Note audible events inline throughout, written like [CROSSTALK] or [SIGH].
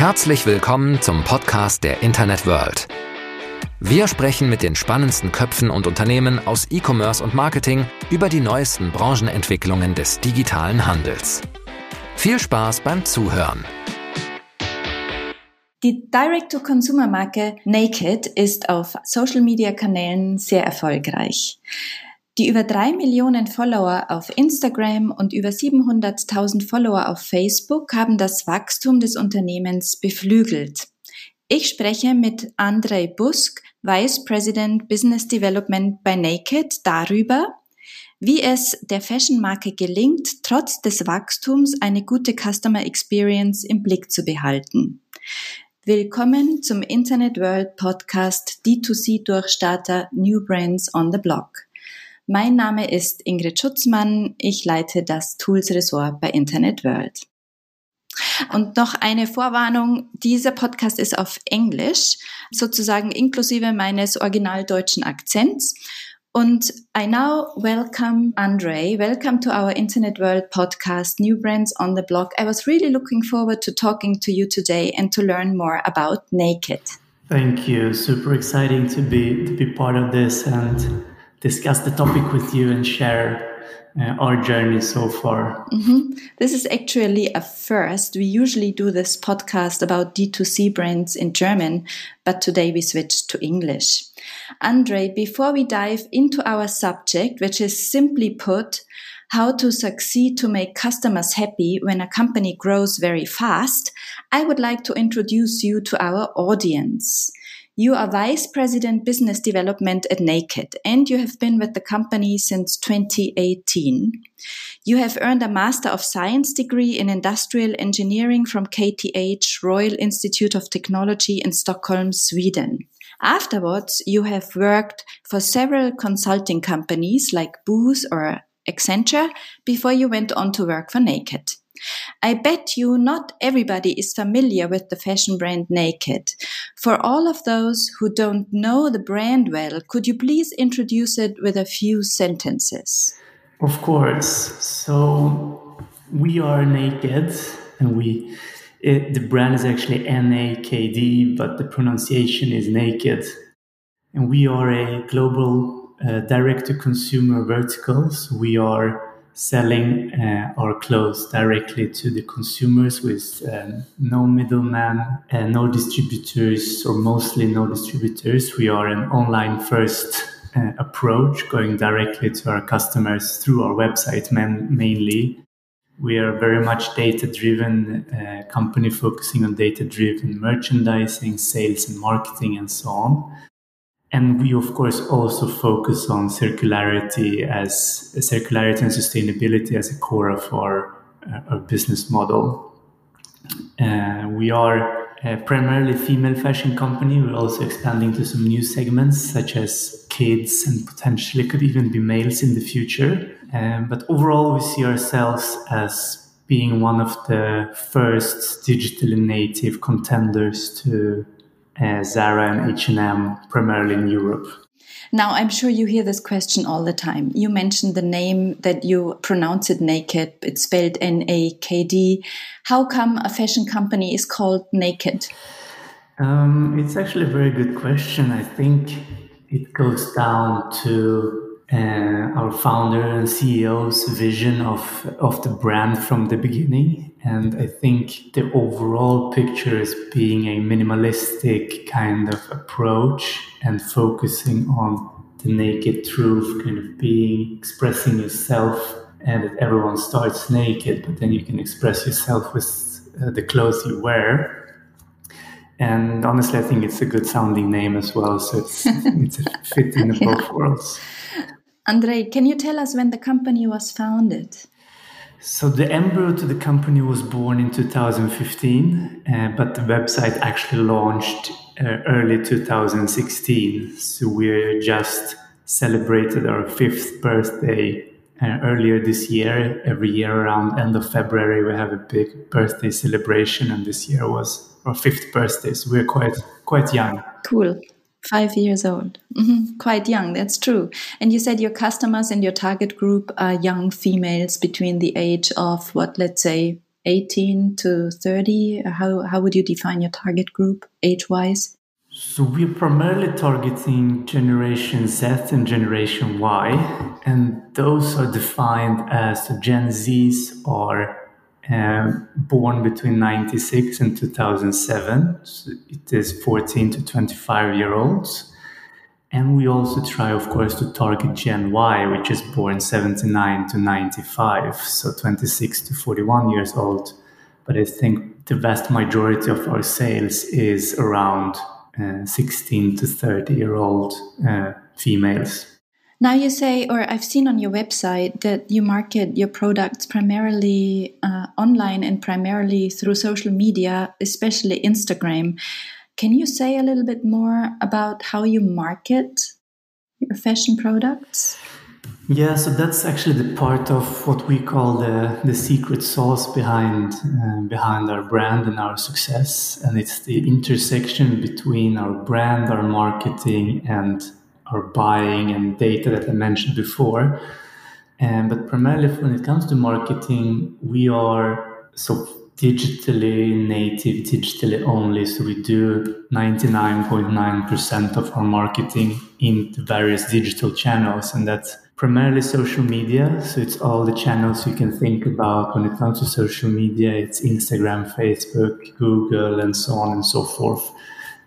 Herzlich willkommen zum Podcast der Internet World. Wir sprechen mit den spannendsten Köpfen und Unternehmen aus E-Commerce und Marketing über die neuesten Branchenentwicklungen des digitalen Handels. Viel Spaß beim Zuhören. Die Direct-to-Consumer-Marke Naked ist auf Social-Media-Kanälen sehr erfolgreich. Die über drei Millionen Follower auf Instagram und über 700.000 Follower auf Facebook haben das Wachstum des Unternehmens beflügelt. Ich spreche mit Andrei Busk, Vice President Business Development bei Naked, darüber, wie es der Fashion-Marke gelingt, trotz des Wachstums eine gute Customer Experience im Blick zu behalten. Willkommen zum Internet World Podcast D2C Durchstarter New Brands on the Block. Mein Name ist Ingrid Schutzmann. Ich leite das Tools-Ressort bei Internet World. Und noch eine Vorwarnung. Dieser Podcast ist auf Englisch, sozusagen inklusive meines originaldeutschen Akzents. Und I now welcome Andre. Welcome to our Internet World podcast, New Brands on the Block. I was really looking forward to talking to you today and to learn more about Naked. Thank you. Super exciting to be to be part of this and discuss the topic with you and share uh, our journey so far. Mm-hmm. This is actually a first. We usually do this podcast about D2C brands in German, but today we switched to English. Andre, before we dive into our subject, which is simply put, how to succeed to make customers happy when a company grows very fast, I would like to introduce you to our audience. You are Vice President Business Development at Naked, and you have been with the company since 2018. You have earned a Master of Science degree in Industrial Engineering from KTH Royal Institute of Technology in Stockholm, Sweden. Afterwards, you have worked for several consulting companies like Booz or Accenture before you went on to work for Naked. I bet you not everybody is familiar with the fashion brand Naked. For all of those who don't know the brand well, could you please introduce it with a few sentences? Of course. So we are Naked and we it, the brand is actually NAKD, but the pronunciation is Naked. And we are a global uh, direct to consumer vertical. So we are selling uh, our clothes directly to the consumers with um, no middleman, uh, no distributors, or mostly no distributors. We are an online first uh, approach, going directly to our customers through our website man- mainly. We are very much data driven uh, company focusing on data driven merchandising, sales, and marketing, and so on. And we, of course, also focus on circularity as circularity and sustainability as a core of our, uh, our business model. Uh, we are a primarily female fashion company. We're also expanding to some new segments such as kids and potentially could even be males in the future. Um, but overall, we see ourselves as being one of the first digitally native contenders to uh, Zara and H&M, primarily in Europe. Now, I'm sure you hear this question all the time. You mentioned the name that you pronounce it naked. It's spelled N A K D. How come a fashion company is called Naked? Um, it's actually a very good question. I think it goes down to uh, our founder and CEO's vision of of the brand from the beginning, and I think the overall picture is being a minimalistic kind of approach and focusing on the naked truth, kind of being expressing yourself, and that everyone starts naked, but then you can express yourself with uh, the clothes you wear. And honestly, I think it's a good sounding name as well. So it's [LAUGHS] it's a fit in [LAUGHS] yeah. both worlds. Andre, can you tell us when the company was founded? So the embryo to the company was born in 2015, uh, but the website actually launched uh, early 2016. So we just celebrated our fifth birthday uh, earlier this year. Every year around end of February, we have a big birthday celebration, and this year was our fifth birthday. So we're quite quite young. Cool. Five years old. Mm-hmm. Quite young, that's true. And you said your customers and your target group are young females between the age of what, let's say, 18 to 30? How, how would you define your target group age wise? So we're primarily targeting Generation Z and Generation Y, and those are defined as Gen Zs are uh, born between 96 and 2007. So it is 14 to 25 year olds. And we also try, of course, to target Gen Y, which is born 79 to 95, so 26 to 41 years old. But I think the vast majority of our sales is around uh, 16 to 30 year old uh, females. Now you say, or I've seen on your website that you market your products primarily uh, online and primarily through social media, especially Instagram. Can you say a little bit more about how you market your fashion products? Yeah, so that's actually the part of what we call the, the secret sauce behind uh, behind our brand and our success, and it's the intersection between our brand, our marketing, and our buying and data that I mentioned before. Um, but primarily, when it comes to marketing, we are so digitally native, digitally only. So we do 99.9% of our marketing in the various digital channels, and that's primarily social media. So it's all the channels you can think about when it comes to social media. It's Instagram, Facebook, Google, and so on and so forth.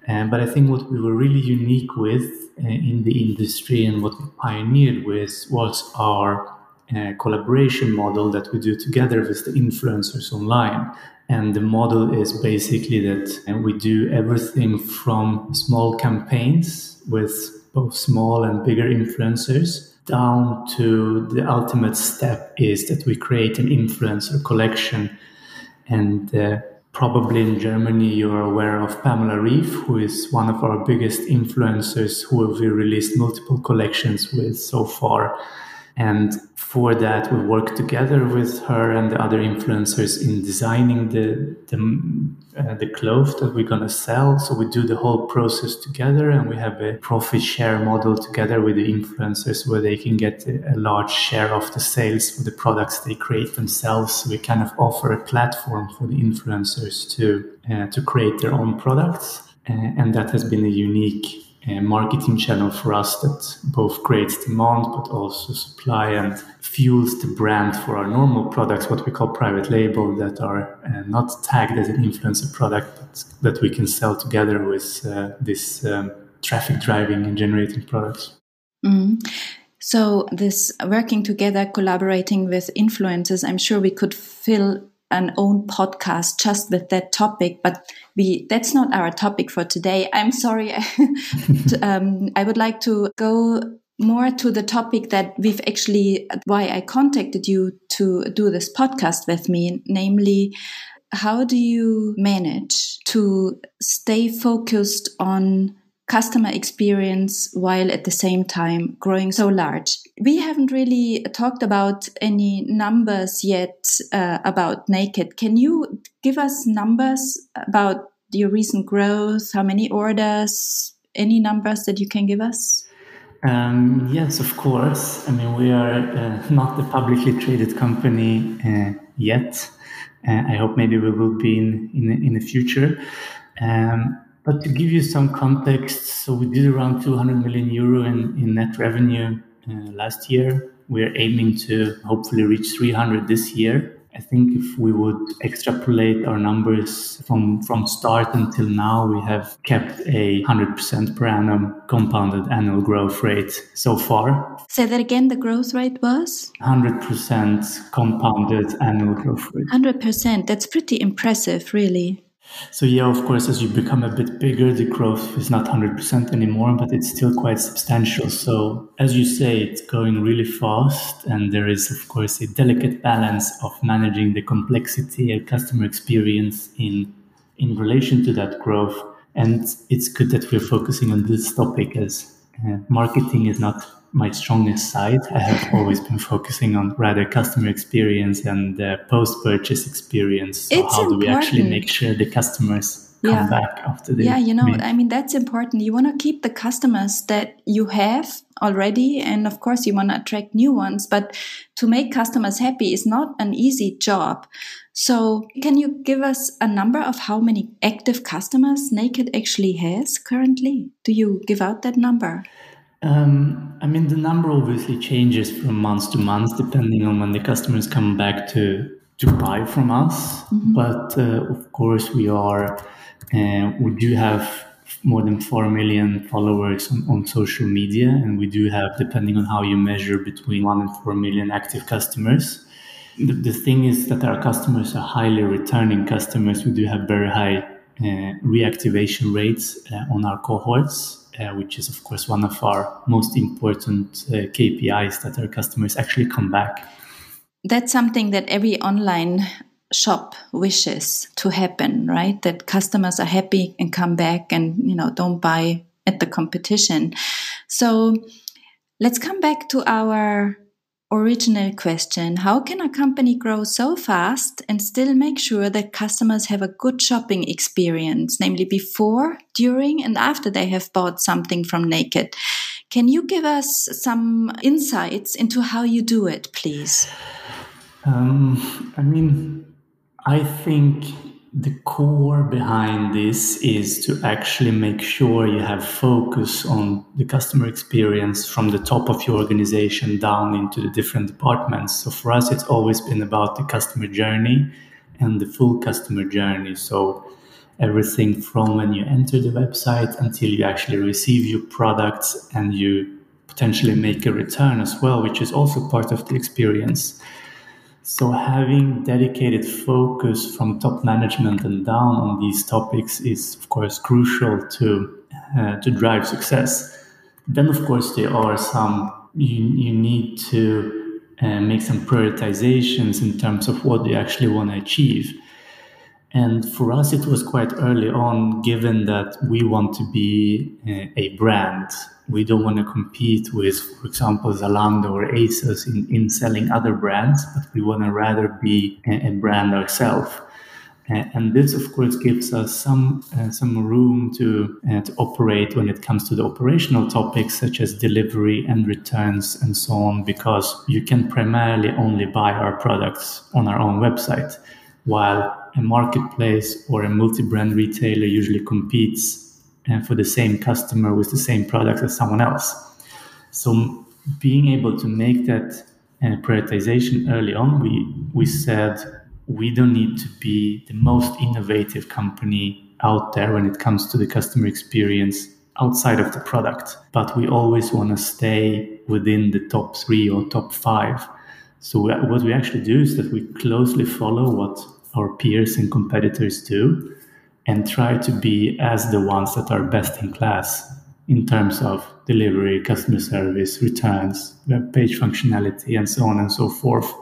Um, but I think what we were really unique with in the industry and what we pioneered with was our uh, collaboration model that we do together with the influencers online. And the model is basically that uh, we do everything from small campaigns with both small and bigger influencers down to the ultimate step is that we create an influencer collection. And uh, probably in Germany, you're aware of Pamela Reif, who is one of our biggest influencers who we released multiple collections with so far. And for that, we work together with her and the other influencers in designing the the, uh, the clothes that we're gonna sell. So we do the whole process together, and we have a profit share model together with the influencers, where they can get a, a large share of the sales for the products they create themselves. So we kind of offer a platform for the influencers to uh, to create their own products, uh, and that has been a unique marketing channel for us that both creates demand but also supply and fuels the brand for our normal products, what we call private label, that are uh, not tagged as an influencer product, but that we can sell together with uh, this um, traffic driving and generating products. Mm. So, this working together, collaborating with influencers, I'm sure we could fill an own podcast just with that topic, but we that's not our topic for today. I'm sorry. [LAUGHS] um, I would like to go more to the topic that we've actually why I contacted you to do this podcast with me, namely how do you manage to stay focused on customer experience while at the same time growing so large. We haven't really talked about any numbers yet uh, about Naked. Can you give us numbers about your recent growth? How many orders? Any numbers that you can give us? Um, yes, of course. I mean, we are uh, not a publicly traded company uh, yet. Uh, I hope maybe we will be in in, in the future. Um, but to give you some context, so we did around 200 million euro in, in net revenue uh, last year. We're aiming to hopefully reach 300 this year. I think if we would extrapolate our numbers from, from start until now, we have kept a 100% per annum compounded annual growth rate so far. Say that again, the growth rate was? 100% compounded annual growth rate. 100%. That's pretty impressive, really. So yeah, of course, as you become a bit bigger, the growth is not 100% anymore, but it's still quite substantial. So as you say, it's going really fast. And there is, of course, a delicate balance of managing the complexity and customer experience in, in relation to that growth. And it's good that we're focusing on this topic as uh, marketing is not my strongest side. I have always been focusing on rather customer experience and uh, post purchase experience. So it's how important. do we actually make sure the customers come yeah. back after the yeah you know meet. i mean that's important you want to keep the customers that you have already and of course you want to attract new ones but to make customers happy is not an easy job so can you give us a number of how many active customers naked actually has currently do you give out that number um, I mean, the number obviously changes from month to month depending on when the customers come back to to buy from us. Mm-hmm. But uh, of course, we are uh, we do have more than 4 million followers on, on, social media and we do have depending on how you measure between 1 and 4 million active customers the, the thing is that our customers are highly returning customers we do have very high uh, reactivation rates uh, on our cohorts which is of course one of our most important uh, kpis that our customers actually come back that's something that every online shop wishes to happen, right? That customers are happy and come back and, you know, don't buy at the competition. So let's come back to our original question. How can a company grow so fast and still make sure that customers have a good shopping experience, namely before, during, and after they have bought something from Naked? Can you give us some insights into how you do it, please? Um, I mean, I think the core behind this is to actually make sure you have focus on the customer experience from the top of your organization down into the different departments. So for us, it's always been about the customer journey and the full customer journey. So everything from when you enter the website until you actually receive your products and you potentially make a return as well, which is also part of the experience. So having dedicated focus from top management and down on these topics is, of course, crucial to uh, to drive success. Then, of course, there are some you, you need to uh, make some prioritizations in terms of what you actually want to achieve. And for us, it was quite early on, given that we want to be uh, a brand we don't want to compete with, for example, Zalando or ASOS in, in selling other brands, but we want to rather be a, a brand ourselves. And this, of course, gives us some uh, some room to uh, to operate when it comes to the operational topics such as delivery and returns and so on, because you can primarily only buy our products on our own website, while a marketplace or a multi-brand retailer usually competes and for the same customer with the same product as someone else. So being able to make that uh, prioritization early on, we we said we don't need to be the most innovative company out there when it comes to the customer experience outside of the product, but we always want to stay within the top three or top five. So what we actually do is that we closely follow what our peers and competitors do and try to be as the ones that are best in class in terms of delivery, customer service, returns, web page functionality, and so on and so forth.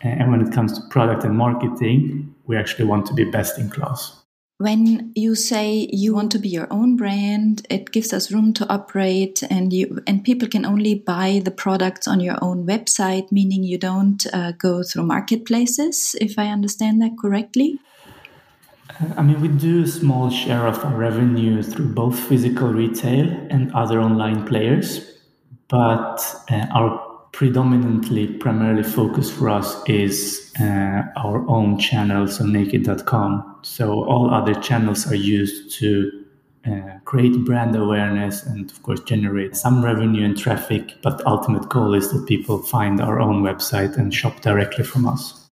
And when it comes to product and marketing, we actually want to be best in class. When you say you want to be your own brand, it gives us room to operate, and you and people can only buy the products on your own website, meaning you don't uh, go through marketplaces. If I understand that correctly. I mean, we do a small share of our revenue through both physical retail and other online players, but uh, our predominantly primarily focus for us is uh, our own channels on naked.com. So all other channels are used to uh, create brand awareness and of course generate some revenue and traffic, but the ultimate goal is that people find our own website and shop directly from us.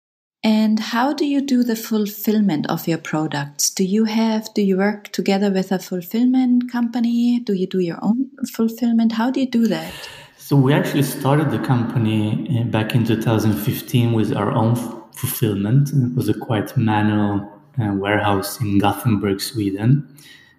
And how do you do the fulfillment of your products? Do you have, do you work together with a fulfillment company? Do you do your own fulfillment? How do you do that? So we actually started the company uh, back in 2015 with our own fulfillment. It was a quite manual uh, warehouse in Gothenburg, Sweden.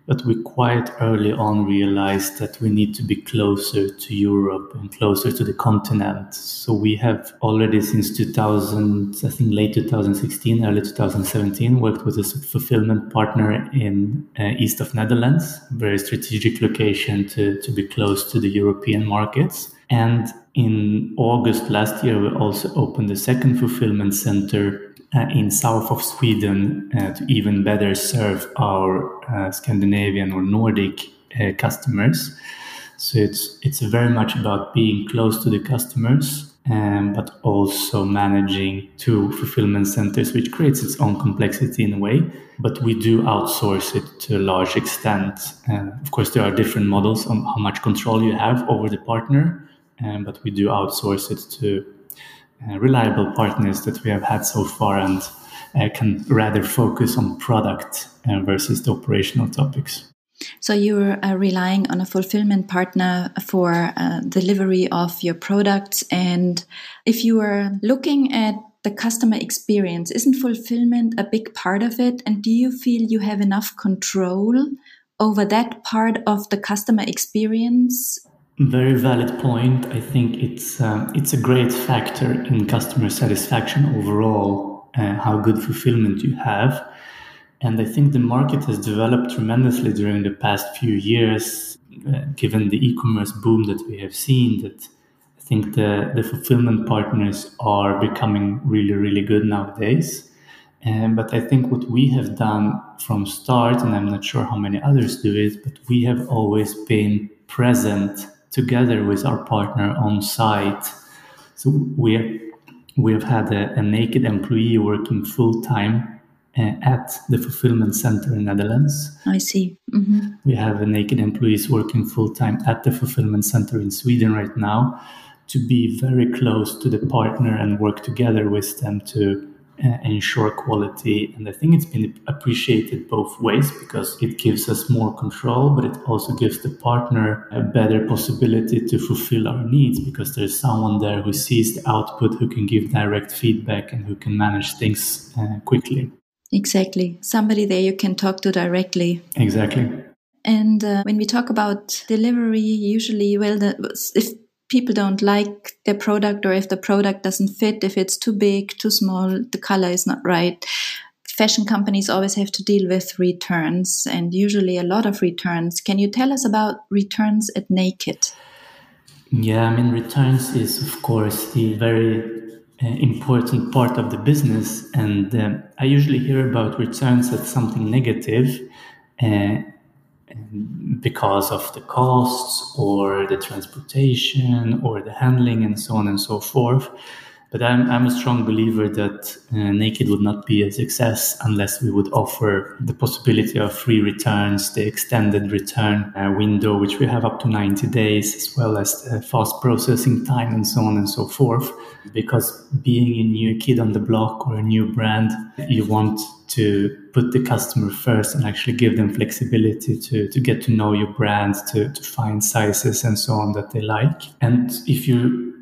But we quite early on realized that we need to be closer to Europe and closer to the continent. So we have already since 2000, I think late 2016, early 2017, worked with a fulfillment partner in uh, east of Netherlands, very strategic location to, to be close to the European markets. And in August last year, we also opened a second fulfillment center uh, in south of Sweden uh, to even better serve our uh, Scandinavian or Nordic uh, customers. So it's it's very much about being close to the customers, um, but also managing two fulfillment centers, which creates its own complexity in a way. But we do outsource it to a large extent. Uh, of course, there are different models on how much control you have over the partner, um, but we do outsource it to reliable partners that we have had so far and uh, can rather focus on product uh, versus the operational topics. So you're uh, relying on a fulfillment partner for uh, delivery of your products. And if you are looking at the customer experience, isn't fulfillment a big part of it? And do you feel you have enough control over that part of the customer experience? Very valid point. I think it's um, it's a great factor in customer satisfaction overall. Uh, how good fulfillment you have, and I think the market has developed tremendously during the past few years, uh, given the e-commerce boom that we have seen. That I think the the fulfillment partners are becoming really really good nowadays. Um, but I think what we have done from start, and I'm not sure how many others do it, but we have always been present together with our partner on site. So we have, we have had a, a naked employee working full time uh, at the fulfillment center in Netherlands. I see. Mm-hmm. We have a naked employees working full time at the fulfillment center in Sweden right now to be very close to the partner and work together with them to uh, ensure quality. And I think it's been appreciated both ways because it gives us more control, but it also gives the partner a better possibility to fulfill our needs because there's someone there who sees the output, who can give direct feedback, and who can manage things uh, quickly. Exactly. Somebody there you can talk to directly. Exactly. And uh, when we talk about delivery, usually, well, the, if people don't like their product or if the product doesn't fit, if it's too big, too small, the color is not right. Fashion companies always have to deal with returns and usually a lot of returns. Can you tell us about returns at Naked? Yeah, I mean, returns is, of course, the very uh, important part of the business. And uh, I usually hear about returns as something negative. Uh, because of the costs or the transportation or the handling and so on and so forth. But I'm, I'm a strong believer that uh, Naked would not be a success unless we would offer the possibility of free returns, the extended return uh, window, which we have up to 90 days, as well as fast processing time and so on and so forth. Because being a new kid on the block or a new brand, you want to put the customer first and actually give them flexibility to, to get to know your brand, to, to find sizes and so on that they like. And if you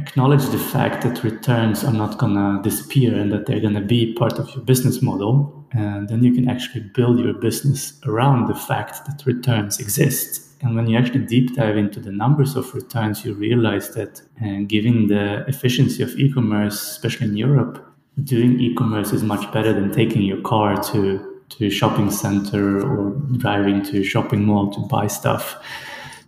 acknowledge the fact that returns are not going to disappear and that they're going to be part of your business model, and then you can actually build your business around the fact that returns exist. And when you actually deep dive into the numbers of returns, you realize that uh, given the efficiency of e commerce, especially in Europe, doing e commerce is much better than taking your car to, to a shopping center or driving to a shopping mall to buy stuff.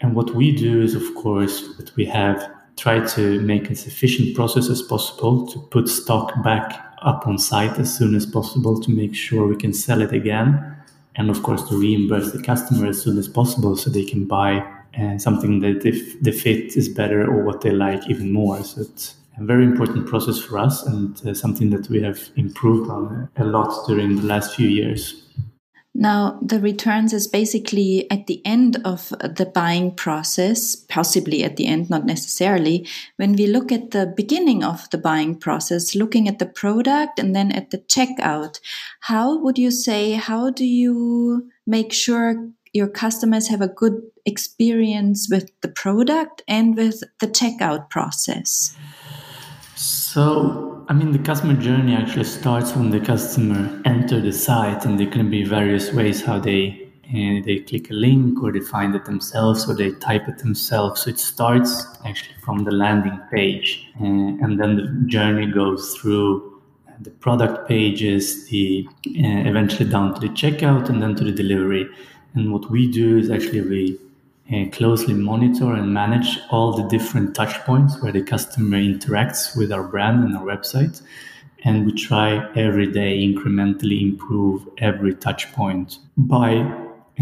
And what we do is, of course, that we have try to make as efficient process as possible to put stock back up on site as soon as possible to make sure we can sell it again. And of course to reimburse the customer as soon as possible so they can buy uh, something that if the fit is better or what they like even more. So it's a very important process for us and uh, something that we have improved on a lot during the last few years now, the returns is basically at the end of the buying process, possibly at the end, not necessarily. When we look at the beginning of the buying process, looking at the product and then at the checkout, how would you say, how do you make sure your customers have a good experience with the product and with the checkout process? So, I mean, the customer journey actually starts when the customer enter the site, and there can be various ways how they uh, they click a link, or they find it themselves, or they type it themselves. So it starts actually from the landing page, uh, and then the journey goes through the product pages, the uh, eventually down to the checkout, and then to the delivery. And what we do is actually we closely monitor and manage all the different touch points where the customer interacts with our brand and our website. and we try every day incrementally improve every touch point by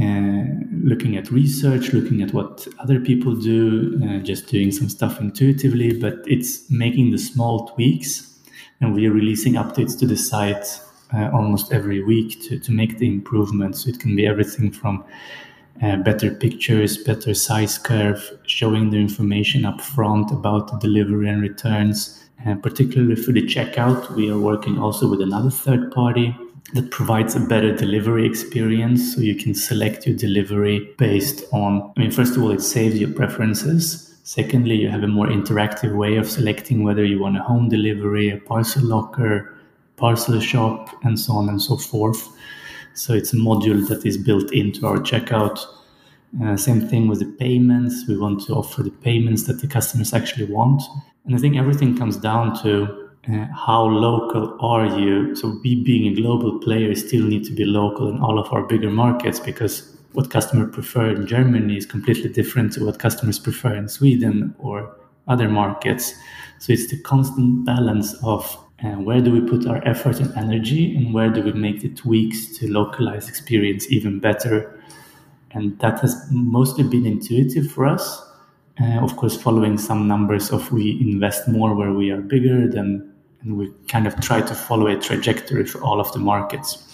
uh, looking at research, looking at what other people do, uh, just doing some stuff intuitively, but it's making the small tweaks. And we are releasing updates to the site uh, almost every week to, to make the improvements. So it can be everything from uh, better pictures, better size curve, showing the information up front about the delivery and returns. And particularly for the checkout, we are working also with another third party that provides a better delivery experience. So you can select your delivery based on, I mean, first of all, it saves your preferences. Secondly, you have a more interactive way of selecting whether you want a home delivery, a parcel locker, parcel shop, and so on and so forth. So it's a module that is built into our checkout. Uh, same thing with the payments. We want to offer the payments that the customers actually want. And I think everything comes down to uh, how local are you? So we being a global player still need to be local in all of our bigger markets because what customers prefer in Germany is completely different to what customers prefer in Sweden or other markets. So it's the constant balance of uh, where do we put our effort and energy and where do we make the tweaks to localize experience even better. And that has mostly been intuitive for us uh, of course, following some numbers of we invest more where we are bigger, then and we kind of try to follow a trajectory for all of the markets.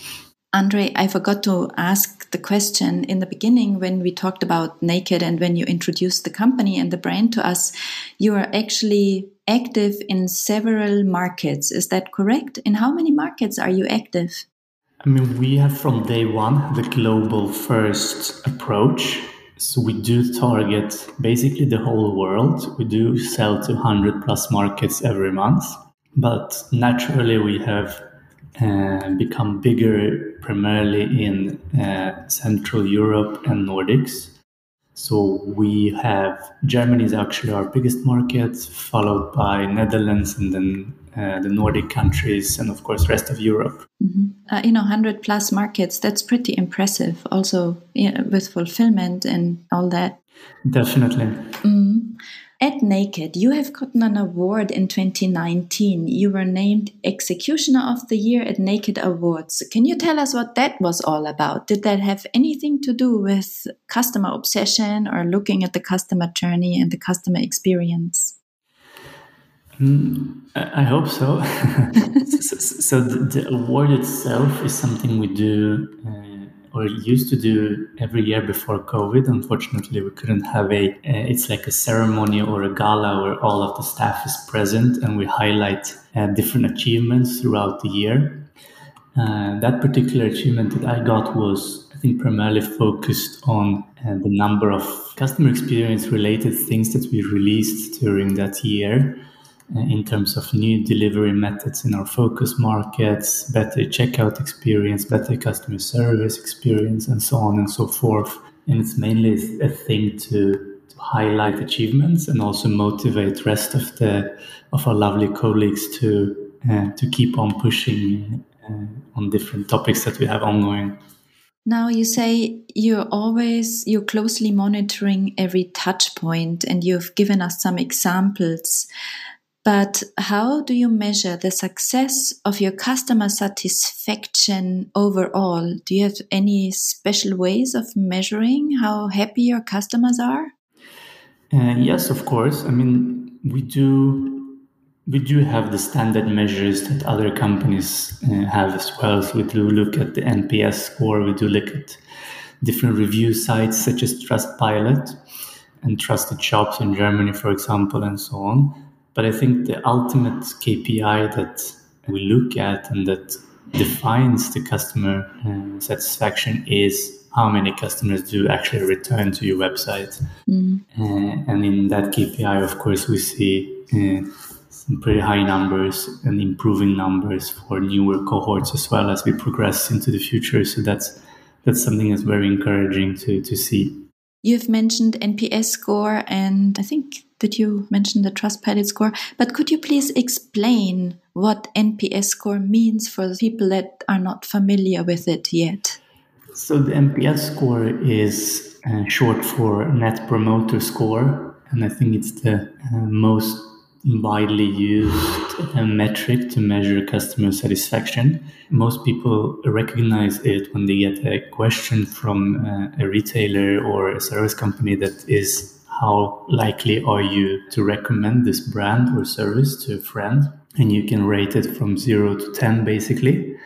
Andre, I forgot to ask the question in the beginning when we talked about Naked and when you introduced the company and the brand to us. You are actually active in several markets. Is that correct? In how many markets are you active? I mean, we have from day one the global first approach. So we do target basically the whole world. We do sell to 100 plus markets every month, but naturally we have uh, become bigger primarily in uh, Central Europe and Nordics. So we have Germany is actually our biggest market, followed by Netherlands and then uh, the Nordic countries, and of course, rest of Europe. Mm-hmm. Uh, you know, 100 plus markets, that's pretty impressive, also you know, with fulfillment and all that. Definitely. Mm. At Naked, you have gotten an award in 2019. You were named Executioner of the Year at Naked Awards. Can you tell us what that was all about? Did that have anything to do with customer obsession or looking at the customer journey and the customer experience? Mm, I hope [LAUGHS] so. so, so the, the, award itself is something we do uh, or used to do every year before COVID. Unfortunately, we couldn't have a. Uh, it's like a ceremony or a gala where all of the staff is present and we highlight uh, different achievements throughout the year. Uh, that particular achievement that I got was, I think, primarily focused on uh, the number of customer experience related things that we released during that year. Uh, in terms of new delivery methods in our focus markets, better checkout experience, better customer service experience, and so on and so forth. And it's mainly a thing to, to highlight achievements and also motivate rest of the of our lovely colleagues to uh, to keep on pushing uh, on different topics that we have ongoing. Now you say you're always you're closely monitoring every touch point and you've given us some examples. But how do you measure the success of your customer satisfaction overall? Do you have any special ways of measuring how happy your customers are? Uh, yes, of course. I mean, we do we do have the standard measures that other companies uh, have as well. So we do look at the NPS score. We do look at different review sites such as Trustpilot and Trusted Shops in Germany, for example, and so on. But I think the ultimate KPI that we look at and that defines the customer uh, satisfaction is how many customers do actually return to your website. Mm. Uh, and in that KPI, of course, we see uh, some pretty high numbers and improving numbers for newer cohorts as well as we progress into the future. So that's that's something that's very encouraging to to see. You've mentioned NPS score, and I think that you mentioned the Trustpilot score. But could you please explain what NPS score means for people that are not familiar with it yet? So the NPS score is uh, short for Net Promoter Score, and I think it's the uh, most widely used uh, metric to measure customer satisfaction. Most people recognize it when they get a question from uh, a retailer or a service company that is how likely are you to recommend this brand or service to a friend? And you can rate it from 0 to 10 basically.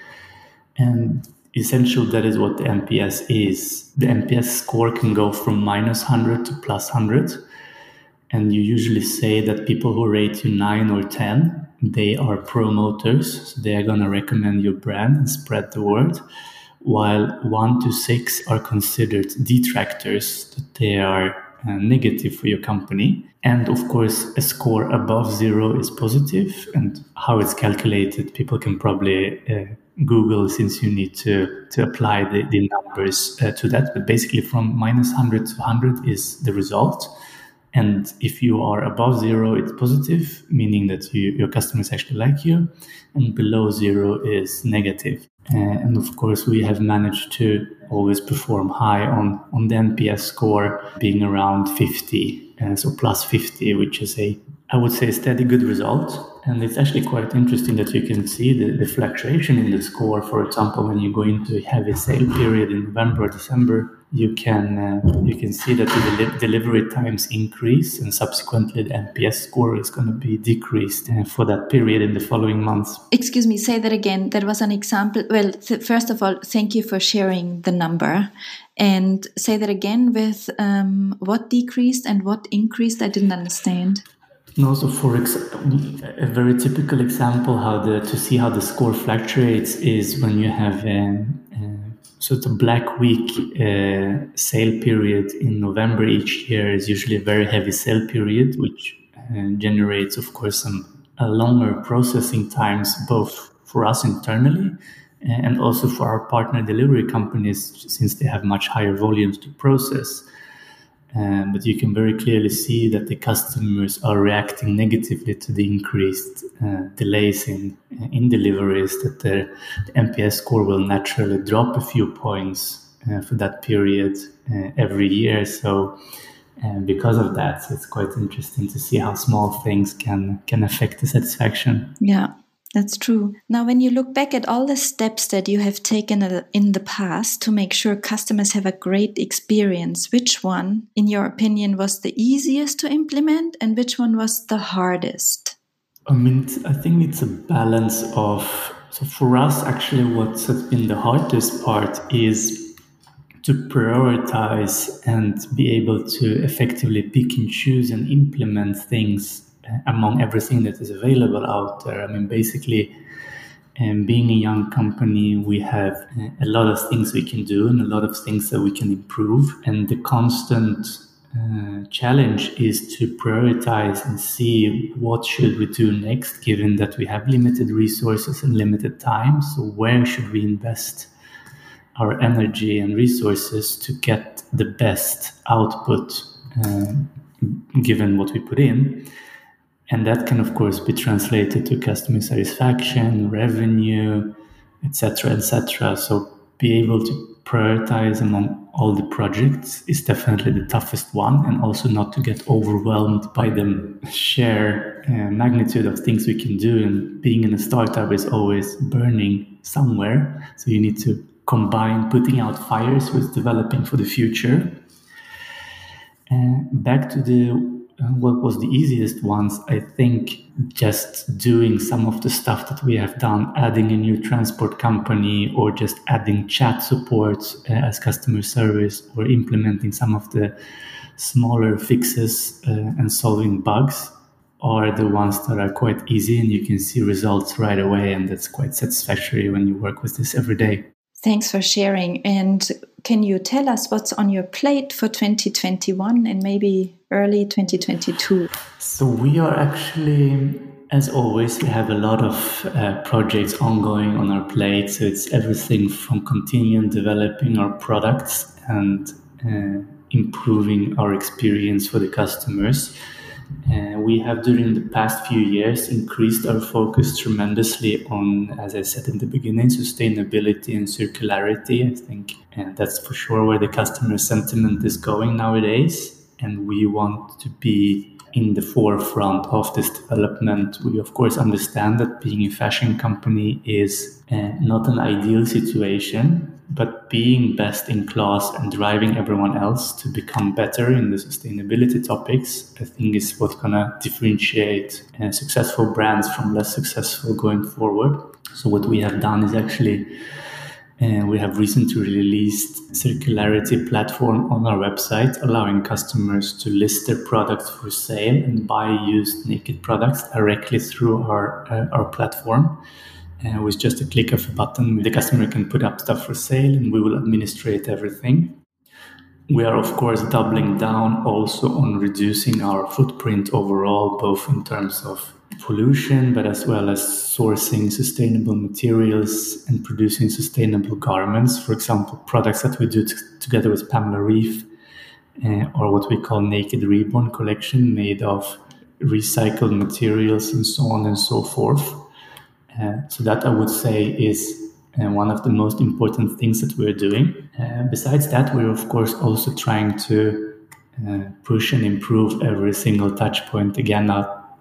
And essentially that is what the nps is. The nps score can go from minus 100 to plus 100 and you usually say that people who rate you 9 or 10 they are promoters. So they are going to recommend your brand and spread the word while 1 to 6 are considered detractors that they are negative for your company and of course a score above 0 is positive. positive and how it's calculated people can probably uh, google since you need to to apply the, the numbers uh, to that but basically from minus 100 to 100 is the result and if you are above zero, it's positive, meaning that you, your customers actually like you. And below zero is negative. Uh, and of course, we have managed to always perform high on, on the NPS score, being around 50, uh, so plus 50, which is a, I would say, steady good result. And it's actually quite interesting that you can see the, the fluctuation in the score. For example, when you go into a heavy sale period in November or December, you can uh, you can see that the deli- delivery times increase and subsequently the NPS score is going to be decreased uh, for that period in the following months. Excuse me, say that again. That was an example. Well, th- first of all, thank you for sharing the number. And say that again with um, what decreased and what increased. I didn't understand. And also, for ex- a very typical example, how the to see how the score fluctuates is when you have um, so the Black Week uh, sale period in November each year is usually a very heavy sale period, which uh, generates, of course, some uh, longer processing times both for us internally uh, and also for our partner delivery companies, since they have much higher volumes to process. Um, but you can very clearly see that the customers are reacting negatively to the increased uh, delays in in deliveries. That the, NPS score will naturally drop a few points uh, for that period uh, every year. So, uh, because of that, it's quite interesting to see how small things can can affect the satisfaction. Yeah. That's true. Now, when you look back at all the steps that you have taken in the past to make sure customers have a great experience, which one, in your opinion, was the easiest to implement and which one was the hardest? I mean, I think it's a balance of. So, for us, actually, what has been the hardest part is to prioritize and be able to effectively pick and choose and implement things among everything that is available out there. I mean, basically, um, being a young company, we have uh, a lot of things we can do and a lot of things that we can improve. And the constant uh, challenge is to prioritize and see what should we do next, given that we have limited resources and limited time. So where should we invest our energy and resources to get the best output, uh, given what we put in? And that can of course be translated to customer satisfaction revenue etc etc so be able to prioritize among all the projects is definitely the toughest one and also not to get overwhelmed by the sheer uh, magnitude of things we can do. And being in a startup is always burning somewhere. So you need to combine putting out fires with developing for the future. Uh, back to the what was the easiest ones i think just doing some of the stuff that we have done adding a new transport company or just adding chat support uh, as customer service or implementing some of the smaller fixes uh, and solving bugs are the ones that are quite easy and you can see results right away and that's quite satisfactory when you work with this every day Thanks for sharing. And can you tell us what's on your plate for 2021 and maybe early 2022? So, we are actually, as always, we have a lot of uh, projects ongoing on our plate. So, it's everything from continuing developing our products and uh, improving our experience for the customers we have during the past few years increased our focus tremendously on, as I said in the beginning, sustainability and circularity. I think and that's for sure where the customer sentiment is going nowadays. And we want to be in the forefront of this development. We, of course, understand that being a fashion company is uh, not an ideal situation, but being best in class and driving everyone else to become better in the sustainability topics, I think is what's to differentiate uh, successful brands from less successful going forward. So, what we have done is actually and we have recently released circularity platform on our website, allowing customers to list their products for sale and buy used naked products directly through our uh, our platform. With just a click of a button, the customer can put up stuff for sale, and we will administrate everything. We are, of course, doubling down also on reducing our footprint overall, both in terms of pollution, but as well as sourcing sustainable materials and producing sustainable garments. For example, products that we do t- together with Pamela Reif, uh, or what we call NA-KD Reborn collection, made of recycled materials and so on and so forth. Uh, so that I would say is uh, one of the most important things that we're doing. Uh, besides that, we're of course also trying to uh, push and improve every single touch point. Again,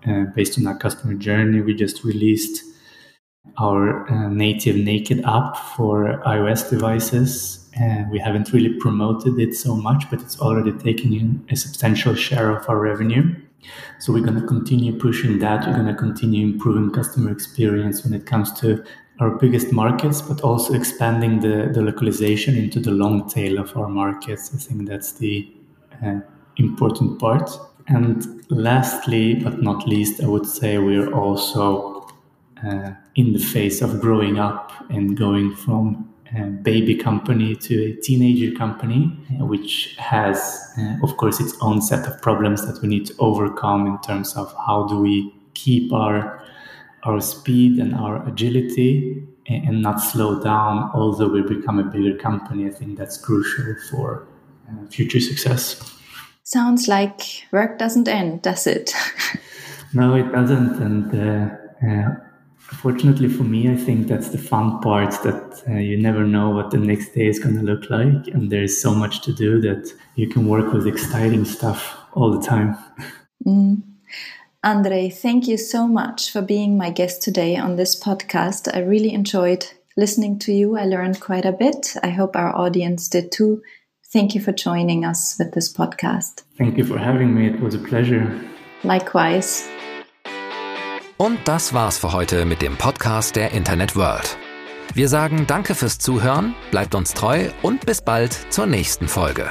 uh, based on our customer journey. We just released our native NA-KD app for iOS devices. And we haven't really promoted it so much, but it's already taking in a substantial share of our revenue. So we're going to continue pushing that. We're going to continue improving customer experience when it comes to our biggest markets, but also expanding the, the localization into the long tail of our markets. I think that's the uh, important part. And lastly, but not least, I would say we're also uh, in the phase of growing up and going from baby company to a teenager company, which has, uh, of course, its own set of problems that we need to overcome in terms of how do we keep our our speed and our agility and not slow down although we become a bigger company i think that's crucial for uh, future success Sounds like work doesn't end, does it? [LAUGHS] no, it doesn't. And uh, uh, fortunately for me, I think that's the fun part that uh, you never know what the next day is going to look like. And there's so much to do that you can work with exciting stuff all the time. Mm. Andre, thank you so much for being my guest today on this podcast. I really enjoyed listening to you. I learned quite a bit. I hope our audience did too. Thank you for joining us with this podcast. Thank you for having me. It was a pleasure. Likewise. Und das war's für heute mit dem Podcast der Internet World. Wir sagen Danke fürs Zuhören, bleibt uns treu und bis bald zur nächsten Folge.